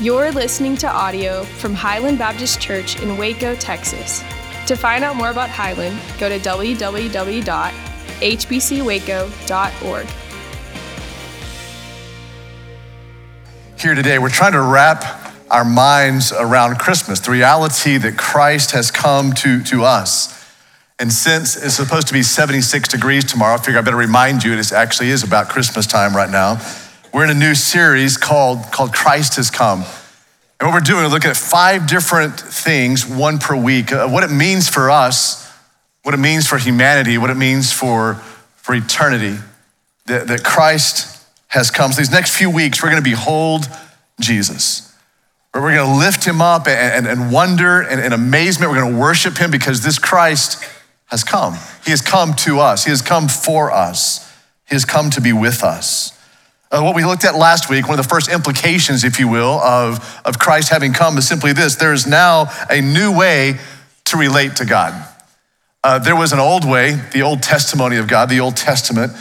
You're listening to audio from Highland Baptist Church in Waco, Texas. To find out more about Highland, go to www.hbcwaco.org. Here today, we're trying to wrap our minds around Christmas, the reality that Christ has come to, to us. And since it's supposed to be 76 degrees tomorrow, I figure I better remind you it actually is about Christmas time right now. We're in a new series called, called Christ Has Come. And what we're doing is looking at five different things, one per week, what it means for us, what it means for humanity, what it means for, for eternity, that, that Christ has come. So these next few weeks, we're going to behold Jesus. We're going to lift him up and, and, and wonder and, and amazement. We're going to worship him because this Christ has come. He has come to us, he has come for us, he has come to be with us. Uh, what we looked at last week, one of the first implications, if you will, of, of Christ having come is simply this there is now a new way to relate to God. Uh, there was an old way, the old testimony of God, the Old Testament.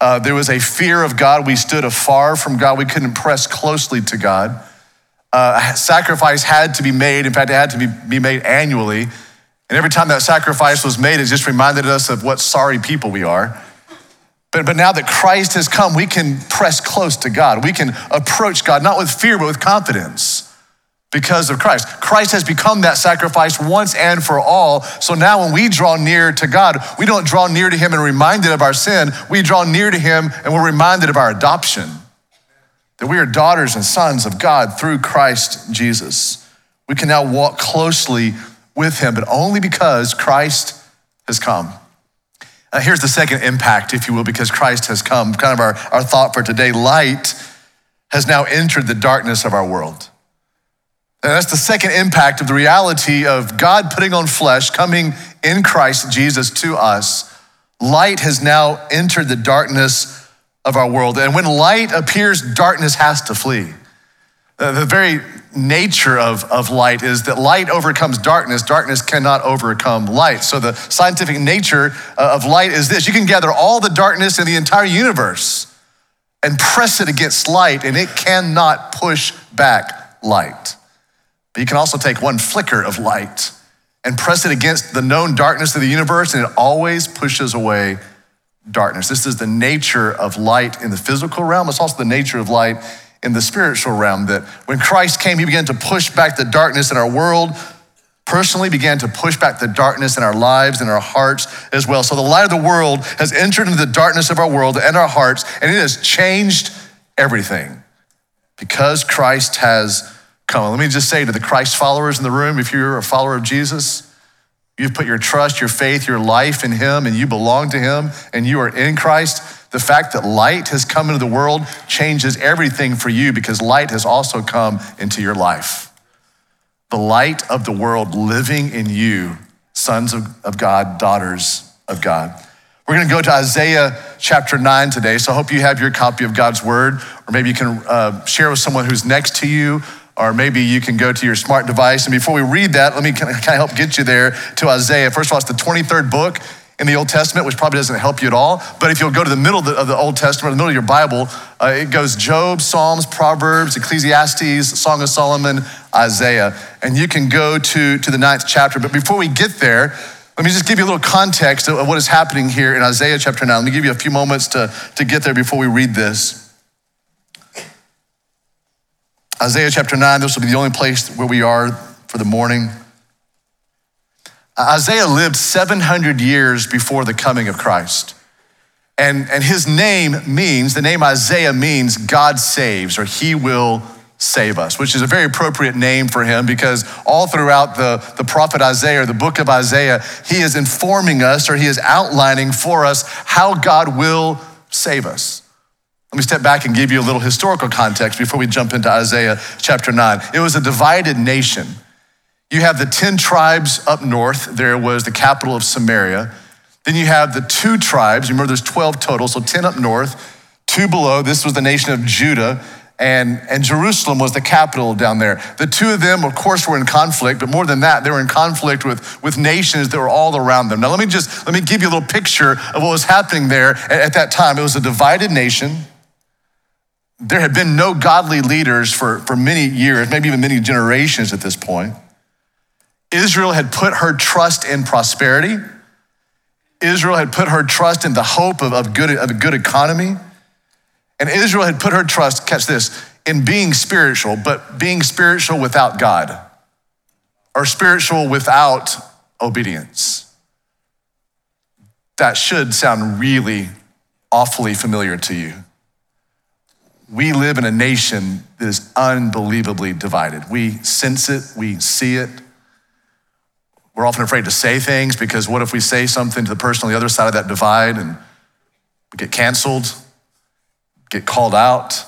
Uh, there was a fear of God. We stood afar from God. We couldn't press closely to God. Uh, sacrifice had to be made. In fact, it had to be, be made annually. And every time that sacrifice was made, it just reminded us of what sorry people we are. But, but now that Christ has come, we can press close to God. We can approach God, not with fear, but with confidence because of Christ. Christ has become that sacrifice once and for all. So now when we draw near to God, we don't draw near to Him and reminded of our sin. We draw near to Him and we're reminded of our adoption. That we are daughters and sons of God through Christ Jesus. We can now walk closely with Him, but only because Christ has come. Uh, here's the second impact, if you will, because Christ has come. Kind of our, our thought for today light has now entered the darkness of our world. And that's the second impact of the reality of God putting on flesh, coming in Christ Jesus to us. Light has now entered the darkness of our world. And when light appears, darkness has to flee. The very nature of, of light is that light overcomes darkness. Darkness cannot overcome light. So, the scientific nature uh, of light is this you can gather all the darkness in the entire universe and press it against light, and it cannot push back light. But you can also take one flicker of light and press it against the known darkness of the universe, and it always pushes away darkness. This is the nature of light in the physical realm. It's also the nature of light in the spiritual realm that when Christ came, he began to push back the darkness in our world, personally began to push back the darkness in our lives and our hearts as well. So the light of the world has entered into the darkness of our world and our hearts, and it has changed everything because Christ has come. Let me just say to the Christ followers in the room if you're a follower of Jesus, You've put your trust, your faith, your life in Him, and you belong to Him, and you are in Christ. The fact that light has come into the world changes everything for you because light has also come into your life. The light of the world living in you, sons of, of God, daughters of God. We're going to go to Isaiah chapter 9 today, so I hope you have your copy of God's word, or maybe you can uh, share with someone who's next to you or maybe you can go to your smart device. And before we read that, let me kind of help get you there to Isaiah. First of all, it's the 23rd book in the Old Testament, which probably doesn't help you at all. But if you'll go to the middle of the, Old Testament, the middle of your Bible, uh, it goes Job, Psalms, Proverbs, Ecclesiastes, Song of Solomon, Isaiah. And you can go to, to the ninth chapter. But before we get there, let me just give you a little context of what is happening here in Isaiah chapter 9. Let me give you a few moments to, to get there before we read this. Isaiah chapter 9, this will be the only place where we are for the morning. Isaiah lived 700 years before the coming of Christ. And, and his name means, the name Isaiah means God saves or he will save us, which is a very appropriate name for him because all throughout the, the prophet Isaiah, or the book of Isaiah, he is informing us or he is outlining for us how God will save us. Let me step back and give you a little historical context before we jump into Isaiah chapter 9. It was a divided nation. You have the 10 tribes up north, there was the capital of Samaria. Then you have the two tribes, remember there's 12 total, so 10 up north, two below. This was the nation of Judah, and, and Jerusalem was the capital down there. The two of them, of course, were in conflict, but more than that, they were in conflict with, with nations that were all around them. Now, let me just let me give you a little picture of what was happening there at, at that time. It was a divided nation. There had been no godly leaders for, for many years, maybe even many generations at this point. Israel had put her trust in prosperity. Israel had put her trust in the hope of, of, good, of a good economy. And Israel had put her trust, catch this, in being spiritual, but being spiritual without God or spiritual without obedience. That should sound really awfully familiar to you. We live in a nation that is unbelievably divided. We sense it, we see it. We're often afraid to say things because what if we say something to the person on the other side of that divide and we get canceled, get called out?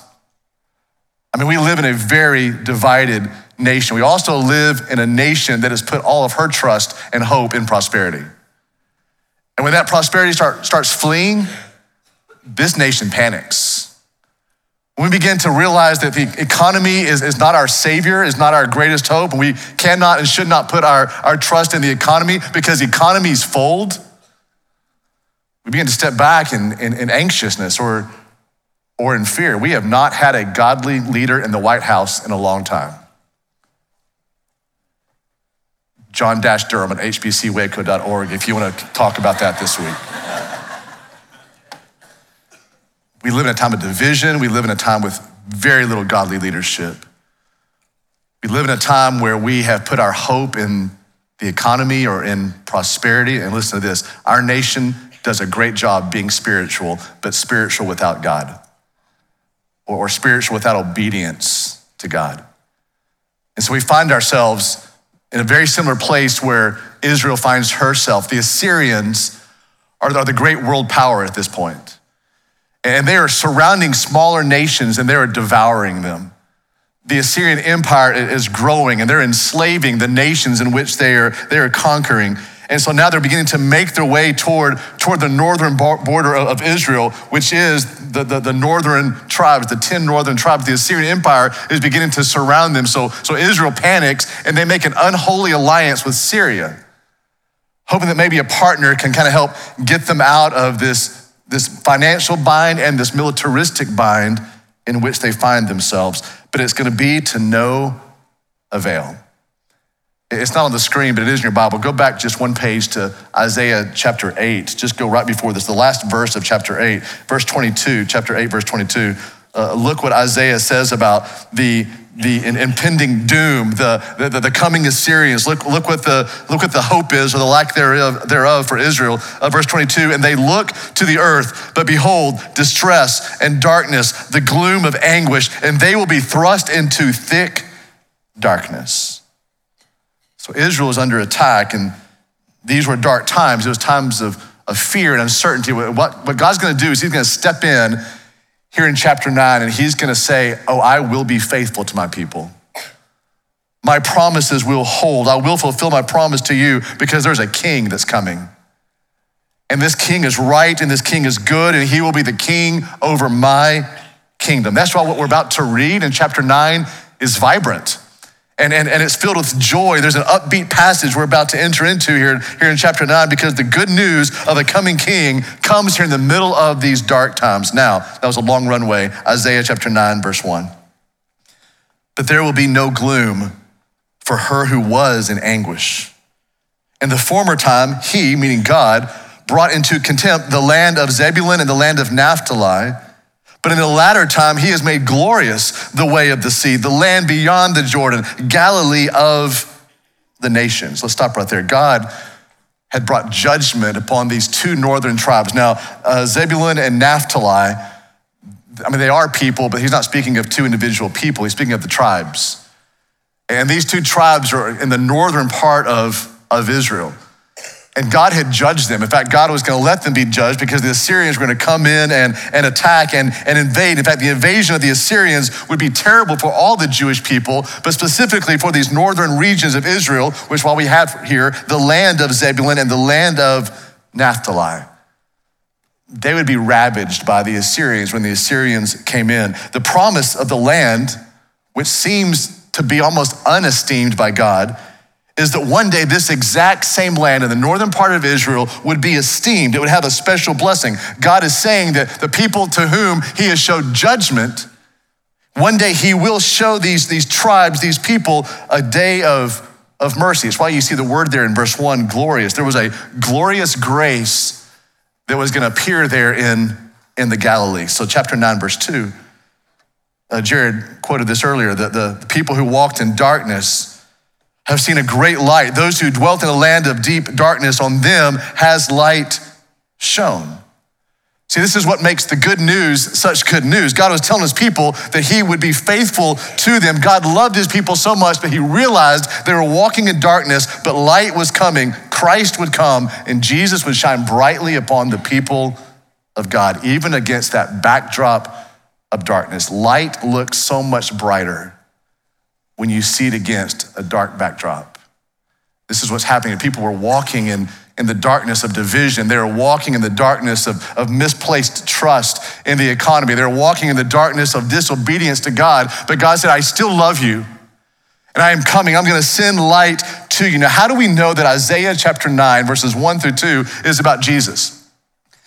I mean, we live in a very divided nation. We also live in a nation that has put all of her trust and hope in prosperity. And when that prosperity start, starts fleeing, this nation panics. When we begin to realize that the economy is, is not our savior, is not our greatest hope, and we cannot and should not put our, our trust in the economy because economies fold, we begin to step back in, in, in anxiousness or, or in fear. We have not had a godly leader in the White House in a long time. John Dash Durham at hbcwaco.org if you want to talk about that this week. We live in a time of division. We live in a time with very little godly leadership. We live in a time where we have put our hope in the economy or in prosperity. And listen to this our nation does a great job being spiritual, but spiritual without God, or, or spiritual without obedience to God. And so we find ourselves in a very similar place where Israel finds herself. The Assyrians are the great world power at this point. And they are surrounding smaller nations and they are devouring them. The Assyrian Empire is growing and they're enslaving the nations in which they are, they are conquering. And so now they're beginning to make their way toward, toward the northern border of Israel, which is the, the, the, northern tribes, the 10 northern tribes. The Assyrian Empire is beginning to surround them. So, so Israel panics and they make an unholy alliance with Syria, hoping that maybe a partner can kind of help get them out of this, this financial bind and this militaristic bind in which they find themselves. But it's going to be to no avail. It's not on the screen, but it is in your Bible. Go back just one page to Isaiah chapter 8. Just go right before this, the last verse of chapter 8, verse 22, chapter 8, verse 22. Uh, look what Isaiah says about the, the impending doom, the, the, the, coming Assyrians. Look, look, what the, look what the hope is, or the lack thereof, thereof for Israel. Uh, verse 22 And they look to the earth, but behold, distress and darkness, the gloom of anguish, and they will be thrust into thick darkness. So Israel is under attack, and these were dark times. It was times of, of fear and uncertainty. What, what God's going to do is He's going to step in here in chapter 9, and He's going to say, Oh, I will be faithful to my people. My promises will hold. I will fulfill my promise to you because there's a king that's coming. And this king is right and this king is good, and he will be the king over my kingdom. That's why what we're about to read in chapter 9 is vibrant and, and, and it's filled with joy. There's an upbeat passage we're about to enter into here, here in chapter 9 because the good news of a coming king comes here in the middle of these dark times. Now, that was a long runway. Isaiah chapter 9, verse 1. But there will be no gloom for her who was in anguish. In the former time, he, meaning God, brought into contempt the land of Zebulun and the land of Naphtali but in the latter time, he has made glorious the way of the sea, the land beyond the Jordan, Galilee of the nations. Let's stop right there. God had brought judgment upon these two northern tribes. Now, uh, Zebulun and Naphtali, I mean, they are people, but he's not speaking of two individual people, he's speaking of the tribes. And these two tribes are in the northern part of, of Israel. And God had judged them. In fact, God was going to let them be judged because the Assyrians were going to come in and, and attack and, and invade. In fact, the invasion of the Assyrians would be terrible for all the Jewish people, but specifically for these northern regions of Israel, which while we have here the land of Zebulun and the land of Naphtali. They would be ravaged by the Assyrians when the Assyrians came in. The promise of the land, which seems to be almost unesteemed by God, is that one day this exact same land in the northern part of Israel would be esteemed. It would have a special blessing. God is saying that the people to whom he has showed judgment One day he will show these, these tribes, these people, a day of, of mercy. It's why you see the word there in verse one, glorious. There was a glorious grace that was going to appear there in, in the Galilee. So, chapter 9, verse 2, uh, Jared quoted this earlier that the, the people who walked in darkness have seen a great light. Those who dwelt in a land of deep darkness, on them has light shone. See, this is what makes the good news such good news. God was telling his people that he would be faithful to them. God loved his people so much, but he realized they were walking in darkness, but light was coming. Christ would come, and Jesus would shine brightly upon the people of God, even against that backdrop of darkness. Light looks so much brighter when you see it against a dark backdrop. This is what's happening. People were walking in, in the darkness of division. They were walking in the darkness of, of misplaced trust in the economy. They were walking in the darkness of disobedience to God. But God said, I still love you. And I am coming. I'm going to send light to you. Now, how do we know that Isaiah chapter 9, verses 1 through 2 is about Jesus?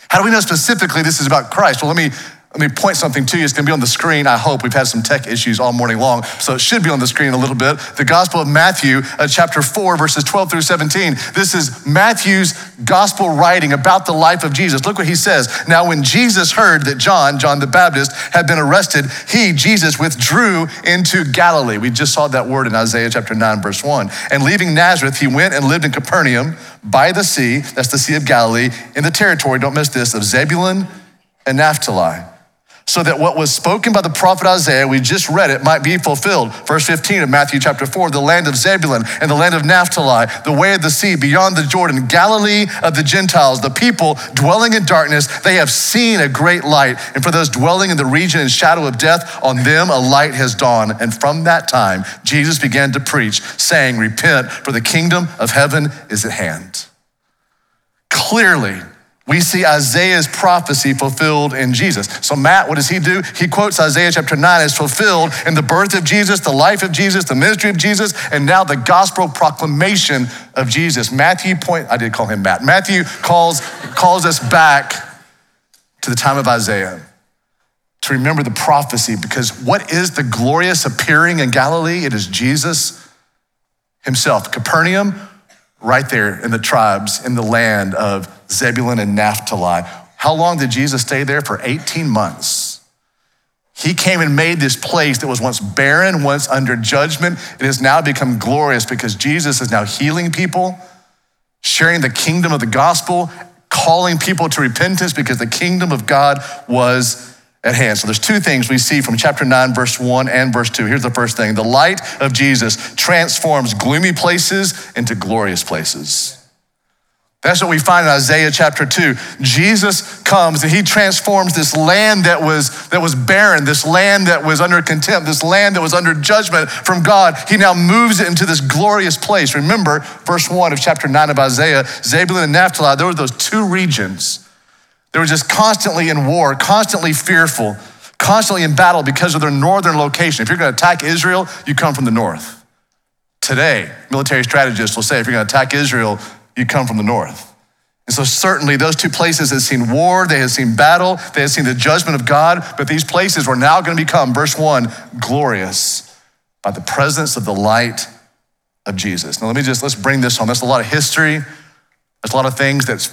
How do we know specifically this is about Christ? Well, let me let me point something to you. It's going to be on the screen. I hope we've had some tech issues all morning long, so it should be on the screen a little bit. The Gospel of Matthew, uh, chapter 4, verses 12 through 17. This is Matthew's gospel writing about the life of Jesus. Look what he says. Now, when Jesus heard that John, John the Baptist, had been arrested, he, Jesus, withdrew into Galilee. We just saw that word in Isaiah chapter 9, verse 1. And leaving Nazareth, he went and lived in Capernaum by the sea, that's the Sea of Galilee, in the territory, don't miss this, of Zebulun and Naphtali so that what was spoken by the prophet Isaiah, we just read it, might be fulfilled. Verse 15 of Matthew chapter 4 the land of Zebulun and the land of Naphtali, the way of the sea beyond the Jordan, Galilee of the Gentiles, the people dwelling in darkness, they have seen a great light. And for those dwelling in the region and shadow of death, on them a light has dawned. And from that time, Jesus began to preach, saying, Repent, for the kingdom of heaven is at hand. Clearly, we see Isaiah's prophecy fulfilled in Jesus. So, Matt, what does he do? He quotes Isaiah chapter 9 as fulfilled in the birth of Jesus, the life of Jesus, the ministry of Jesus, and now the gospel proclamation of Jesus. Matthew point, I did call him Matt. Matthew calls, calls us back to the time of Isaiah to remember the prophecy because what is the glorious appearing in Galilee? It is Jesus himself. Capernaum, right there in the tribes in the land of Zebulun and Naphtali. How long did Jesus stay there? For 18 months. He came and made this place that was once barren, once under judgment. It has now become glorious because Jesus is now healing people, sharing the kingdom of the gospel, calling people to repentance because the kingdom of God was at hand. So there's two things we see from chapter 9, verse 1 and verse 2. Here's the first thing the light of Jesus transforms gloomy places into glorious places. That's what we find in Isaiah chapter 2. Jesus comes and he transforms this land that was, that was barren, this land that was under contempt, this land that was under judgment from God. He now moves it into this glorious place. Remember, verse 1 of chapter 9 of Isaiah Zebulun and Naphtali, there were those two regions. They were just constantly in war, constantly fearful, constantly in battle because of their northern location. If you're going to attack Israel, you come from the north. Today, military strategists will say if you're going to attack Israel, you come from the north. And so, certainly, those two places had seen war, they had seen battle, they had seen the judgment of God, but these places were now going to become, verse one, glorious by the presence of the light of Jesus. Now, let me just, let's bring this home. That's a lot of history, that's a lot of things that's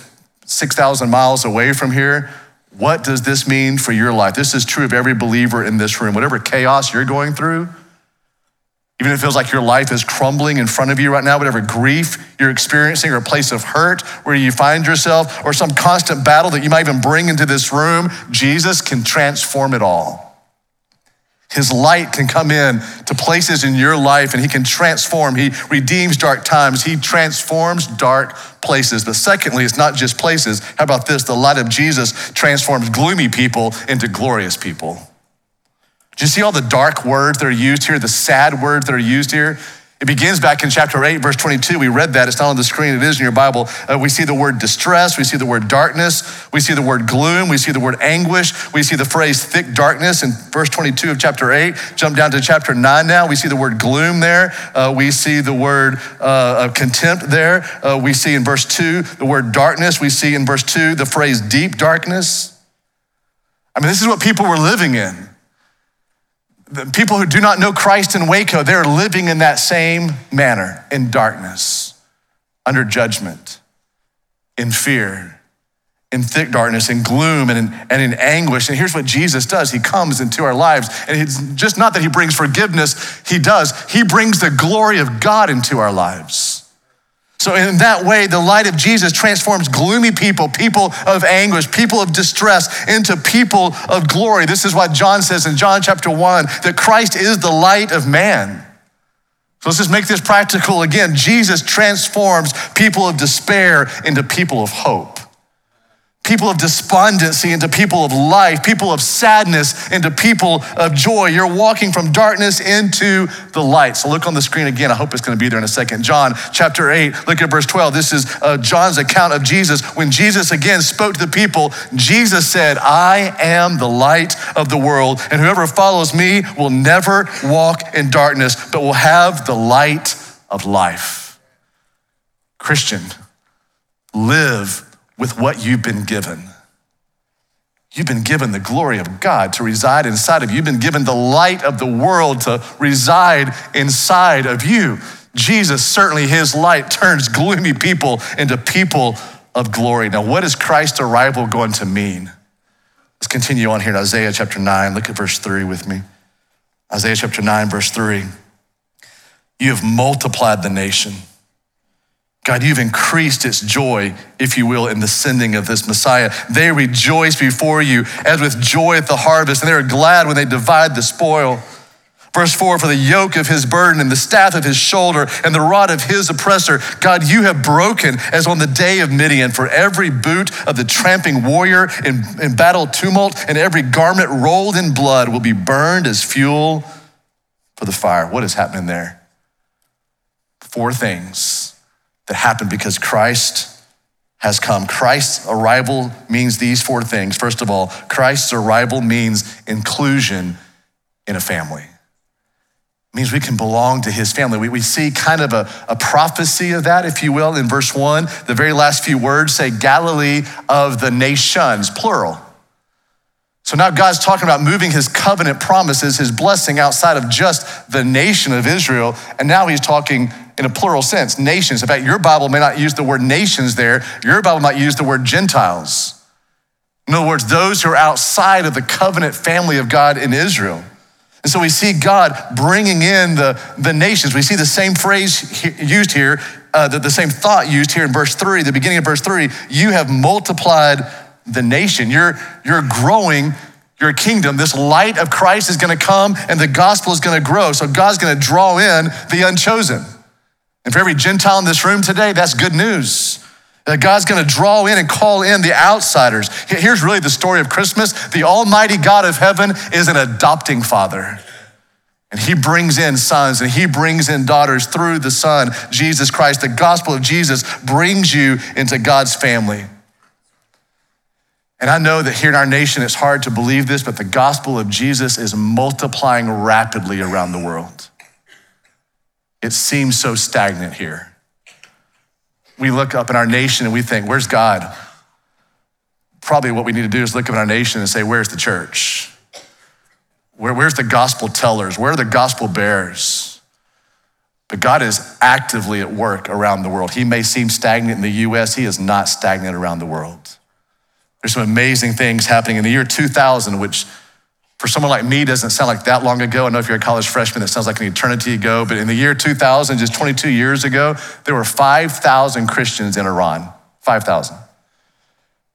6,000 miles away from here. What does this mean for your life? This is true of every believer in this room. Whatever chaos you're going through, even if it feels like your life is crumbling in front of you right now, whatever grief you're experiencing or a place of hurt where you find yourself or some constant battle that you might even bring into this room, Jesus can transform it all. His light can come in to places in your life and he can transform. He redeems dark times. He transforms dark places. But secondly, it's not just places. How about this? The light of Jesus transforms gloomy people into glorious people. Do you see all the dark words that are used here, the sad words that are used here? It begins back in chapter 8, verse 22. We read that. It's not on the screen, it is in your Bible. Uh, we see the word distress. We see the word darkness. We see the word gloom. We see the word anguish. We see the phrase thick darkness in verse 22 of chapter 8. Jump down to chapter 9 now. We see the word gloom there. Uh, we see the word uh, contempt there. Uh, we see in verse 2 the word darkness. We see in verse 2 the phrase deep darkness. I mean, this is what people were living in. The people who do not know Christ in Waco, they're living in that same manner, in darkness, under judgment, in fear, in thick darkness, in gloom, and in, and in anguish. And here's what Jesus does He comes into our lives. And it's just not that He brings forgiveness, He does. He brings the glory of God into our lives. So, in that way, the light of Jesus transforms gloomy people, people of anguish, people of distress, into people of glory. This is what John says in John chapter 1 that Christ is the light of man. So, let's just make this practical again. Jesus transforms people of despair into people of hope people of despondency into people of life, people of sadness into people of joy. You're walking from darkness into the light. So look on the screen again. I hope it's going to be there in a second. John chapter 8, look at verse 12. This is uh, John's account of Jesus. When Jesus again spoke to the people, Jesus said, I am the light of the world, and whoever follows me will never walk in darkness, but will have the light of life. Christian, live with what you've been given. You've been given the glory of God to reside inside of you. You've been given the light of the world to reside inside of you. Jesus, certainly his light turns gloomy people into people of glory. Now, what is Christ's arrival going to mean? Let's continue on here in Isaiah chapter 9. Look at verse 3 with me. Isaiah chapter 9, verse 3. You have multiplied the nation God, you've increased its joy, if you will, in the sending of this Messiah. They rejoice before you as with joy at the harvest, and they are glad when they divide the spoil. Verse 4 For the yoke of his burden and the staff of his shoulder and the rod of his oppressor, God, you have broken as on the day of Midian. For every boot of the tramping warrior in, in battle tumult and every garment rolled in blood will be burned as fuel for the fire. What is happening there? Four things that happened because Christ has come. Christ's arrival means these four things. First of all, Christ's arrival means inclusion in a family. Means we can belong to his family. We, we see kind of a, a prophecy of that, if you will, in verse one. The very last few words say Galilee of the nations, plural. So now God's talking about moving his covenant promises, his blessing outside of just the nation of Israel. And now he's talking in a plural sense, nations. In fact, your Bible may not use the word nations there, your Bible might use the word Gentiles. In other words, those who are outside of the covenant family of God in Israel. And so we see God bringing in the, the nations. We see the same phrase used here, uh, the, the same thought used here in verse three, the beginning of verse three. You have multiplied the nation. You're, you're growing your kingdom. This light of Christ is going to come and the gospel is going to grow. So God's going to draw in the unchosen. And for every Gentile in this room today, that's good news. That God's gonna draw in and call in the outsiders. Here's really the story of Christmas the Almighty God of heaven is an adopting father. And he brings in sons and he brings in daughters through the Son, Jesus Christ. The gospel of Jesus brings you into God's family. And I know that here in our nation it's hard to believe this, but the gospel of Jesus is multiplying rapidly around the world. It seems so stagnant here. We look up in our nation and we think, where's God? Probably what we need to do is look up in our nation and say, where's the church? Where, where's the gospel tellers? Where are the gospel bearers? But God is actively at work around the world. He may seem stagnant in the US, He is not stagnant around the world. There's some amazing things happening in the year 2000, which for someone like me doesn't sound like that long ago. I know if you're a college freshman, that sounds like an eternity ago. But in the year 2000, just 22 years ago, there were 5,000 Christians in Iran. 5,000.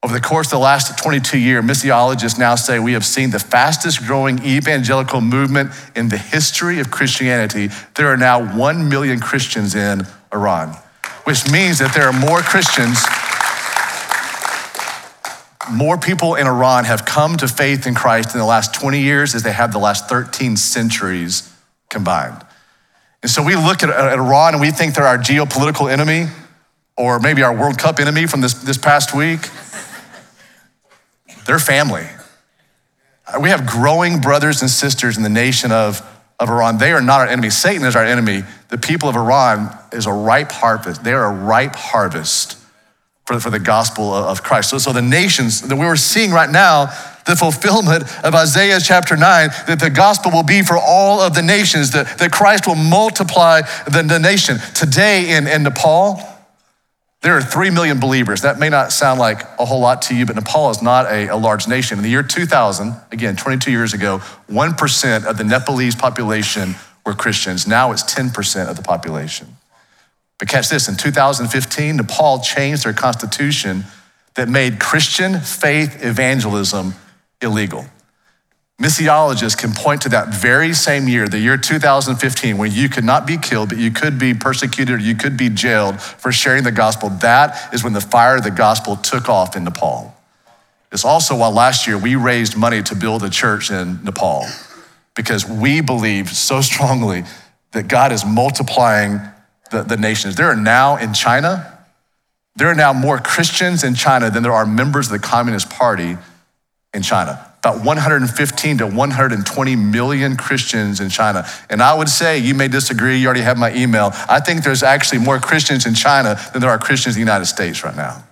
Over the course of the last 22 years, missiologists now say we have seen the fastest growing evangelical movement in the history of Christianity. There are now 1 million Christians in Iran, which means that there are more Christians more people in Iran have come to faith in Christ in the last 20 years as they have the last 13 centuries combined. And so we look at, at Iran and we think they're our geopolitical enemy or maybe our World Cup enemy from this, this past week. They're family. Uh, we have growing brothers and sisters in the nation of, of Iran. They are not our enemy. Satan is our enemy. The people of Iran is a ripe harvest. They are a ripe harvest for, for the gospel of Christ. So, so the nations that we were seeing right now, the fulfillment of Isaiah chapter 9, that the gospel will be for all of the nations, that, that Christ will multiply the, the nation. Today in, in Nepal, there are 3 million believers. That may not sound like a whole lot to you, but Nepal is not a, a large nation. In the year 2000, again, 22 years ago, 1% of the Nepalese population were Christians. Now it's 10% of the population. But catch this in 2015, Nepal changed their constitution that made Christian faith evangelism illegal. Missiologists can point to that very same year, the year 2015, when you could not be killed, but you could be persecuted or you could be jailed for sharing the gospel. That is when the fire of the gospel took off in Nepal. It's also why last year we raised money to build a church in Nepal because we believe so strongly that God is multiplying the, the nations. There are now in China, there are now more Christians in China than there are members of the Communist Party in China. About 115 to 120 million Christians in China. And I would say, you may disagree, you already have my email. I think there's actually more Christians in China than there are Christians in the United States right now.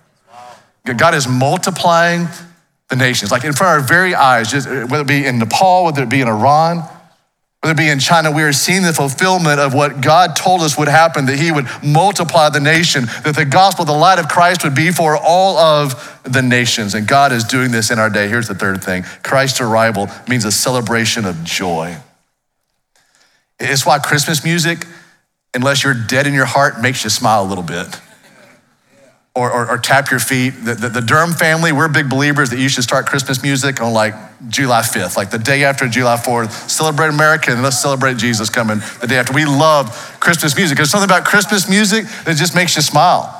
God is multiplying the nations, like in front of our very eyes, just, whether it be in Nepal, whether it be in Iran, whether it be in China, we are seeing the fulfillment of what God told us would happen, that He would multiply the nation, that the gospel, the light of Christ would be for all of the nations. And God is doing this in our day. Here's the third thing Christ's arrival means a celebration of joy. It's why Christmas music, unless you're dead in your heart, makes you smile a little bit or, or, or tap your feet. The, the, the, Durham family, we're big believers that you should start Christmas music on like July 5th, like the day after July 4th. Celebrate America and let's celebrate Jesus coming the day after. We love Christmas music. There's something about Christmas music that just makes you smile.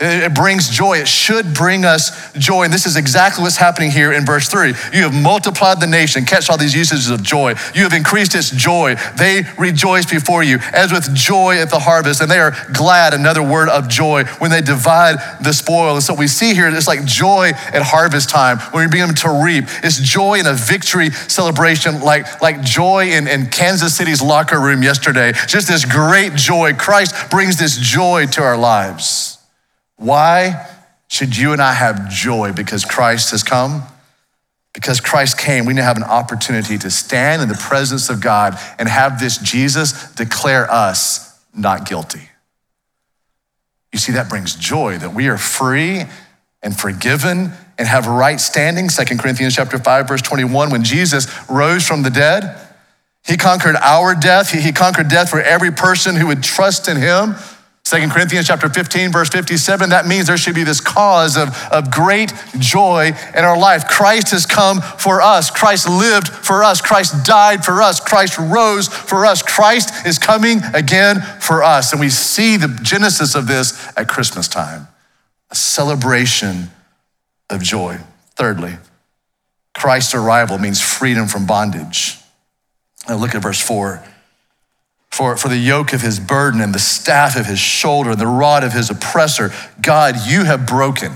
It brings joy. It should bring us joy. And this is exactly what's happening here in verse three. You have multiplied the nation. Catch all these usages of joy. You have increased its joy. They rejoice before you as with joy at the harvest. And they are glad, another word of joy, when they divide the spoil. And so we see here, it's like joy at harvest time when we begin to reap. It's joy in a victory celebration, like, like joy in, in Kansas City's locker room yesterday. Just this great joy. Christ brings this joy to our lives. Why should you and I have joy? Because Christ has come? Because Christ came, we now have an opportunity to stand in the presence of God and have this Jesus declare us not guilty. You see, that brings joy that we are free and forgiven and have right standing. Second Corinthians chapter 5, verse 21, when Jesus rose from the dead, he conquered our death. He conquered death for every person who would trust in him. Second Corinthians chapter 15, verse 57, that means there should be this cause of, of great joy in our life. Christ has come for us. Christ lived for us. Christ died for us. Christ rose for us. Christ is coming again for us. And we see the genesis of this at Christmas time a celebration of joy. Thirdly, Christ's arrival means freedom from bondage. Now look at verse 4 for, for the yoke of his burden and the staff of his shoulder and the rod of his oppressor. God, you have broken,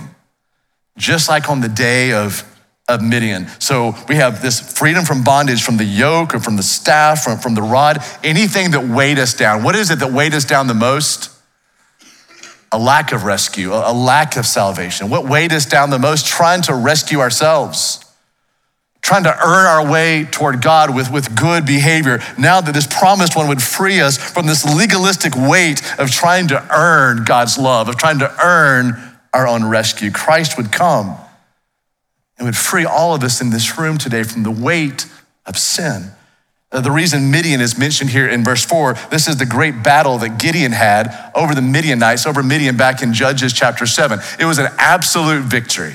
just like on the day of, of Midian. So we have this freedom from bondage from the yoke or from the staff, from, from the rod, anything that weighed us down. What is it that weighed us down the most? A lack of rescue, a lack of salvation. What weighed us down the most? Trying to rescue ourselves trying to earn our way toward God with, with good behavior. Now that this promised one would free us from this legalistic weight of trying to earn God's love, of trying to earn our own rescue, Christ would come and would free all of us in this room today from the weight of sin. Uh, the reason Midian is mentioned here in verse 4, this is the great battle that Gideon had over the Midianites, over Midian back in Judges chapter 7. It was an absolute victory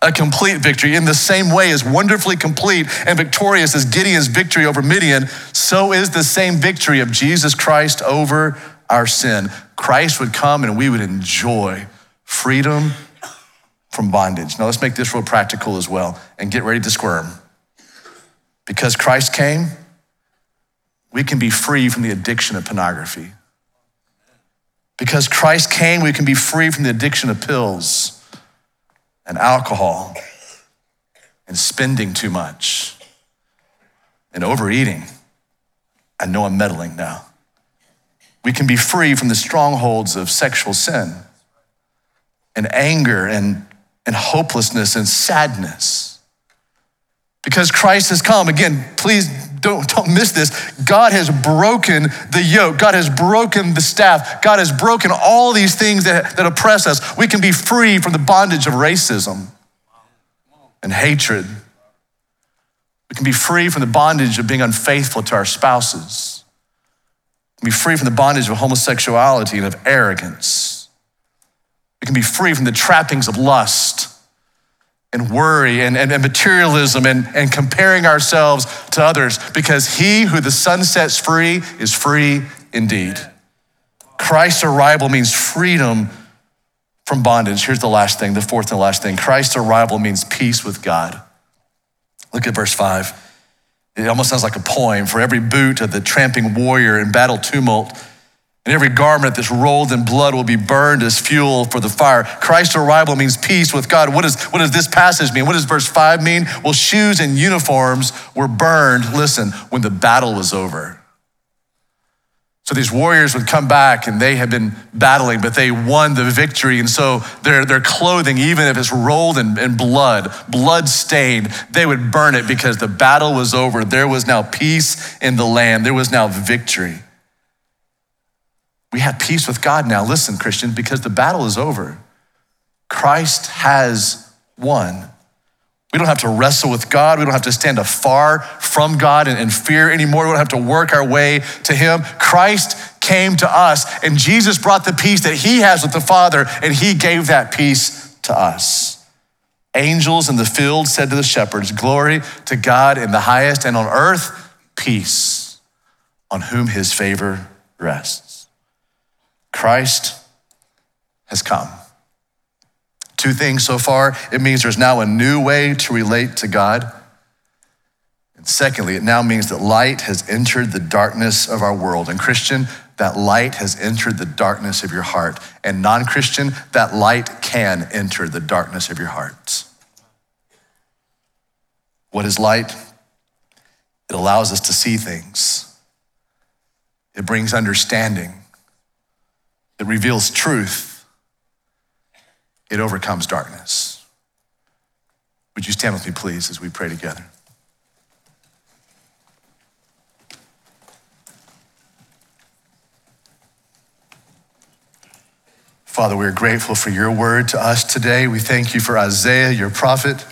a complete victory. In the same way, as wonderfully complete and victorious as Gideon's victory over Midian, so is the same victory of Jesus Christ over our sin. Christ would come and we would enjoy freedom from bondage. Now, let's make this real practical as well and get ready to squirm. Because Christ came, we can be free from the addiction of pornography. Because Christ came, we can be free from the addiction of pills and alcohol and spending too much and overeating. I know I'm meddling now. We can be free from the strongholds of sexual sin and anger and, and hopelessness and sadness. Because Christ has come. Again, please don't, don't miss this. God has broken the yoke. God has broken the staff. God has broken all these things that, that oppress us. We can be free from the bondage of racism and hatred. We can be free from the bondage of being unfaithful to our spouses. We can be free from the bondage of homosexuality and of arrogance. We can be free from the trappings of lust and worry and, and, and, materialism and, and comparing ourselves to others because he who the Son sets free is free indeed. Christ's arrival means freedom from bondage. Here's the last thing, the fourth and last thing Christ's arrival means peace with God. Look at verse five. It almost sounds like a poem. For every boot of the tramping warrior in battle tumult, and every garment that's rolled in blood will be burned as fuel for the fire. Christ's arrival means peace with God. What, is, what does this passage mean? What does verse 5 mean? Well, shoes and uniforms were burned, listen, when the battle was over. So these warriors would come back and they had been battling, but they won the victory. And so their, their clothing, even if it's rolled in, in blood, blood stained, they would burn it because the battle was over. There was now peace in the land, there was now victory. We have peace with God now. Listen, Christian, because the battle is over. Christ has won. We don't have to wrestle with God. We don't have to stand afar from God and, and fear anymore. We don't have to work our way to Him. Christ came to us, and Jesus brought the peace that He has with the Father, and He gave that peace to us. Angels in the field said to the shepherds, Glory to God in the highest, and on earth, peace on whom His favor rests. Christ has come. Two things so far it means there's now a new way to relate to God. And secondly, it now means that light has entered the darkness of our world. And Christian, that light has entered the darkness of your heart. And non Christian, that light can enter the darkness of your hearts. What is light? It allows us to see things, it brings understanding. It reveals truth. It overcomes darkness. Would you stand with me, please, as we pray together? Father, we are grateful for your word to us today. We thank you for Isaiah, your prophet,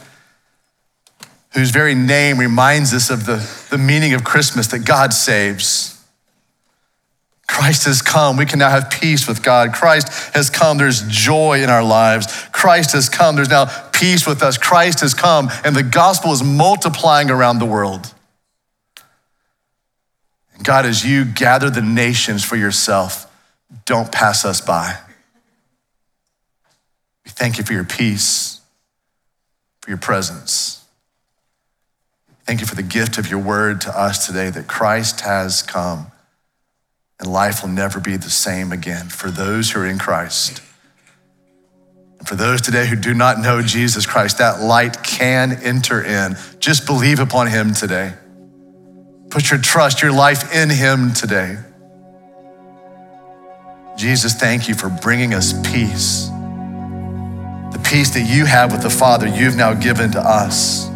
whose very name reminds us of the, the meaning of Christmas that God saves. Christ has come. We can now have peace with God. Christ has come. There's joy in our lives. Christ has come. There's now peace with us. Christ has come, and the gospel is multiplying around the world. And God, as you gather the nations for yourself, don't pass us by. We thank you for your peace, for your presence. Thank you for the gift of your word to us today that Christ has come and life will never be the same again for those who are in Christ. And for those today who do not know Jesus Christ, that light can enter in. Just believe upon him today. Put your trust, your life in him today. Jesus, thank you for bringing us peace. The peace that you have with the Father, you've now given to us.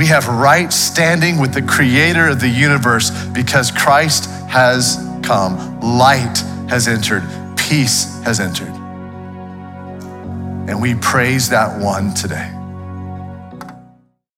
We have right standing with the creator of the universe because Christ has come. Light has entered. Peace has entered. And we praise that one today.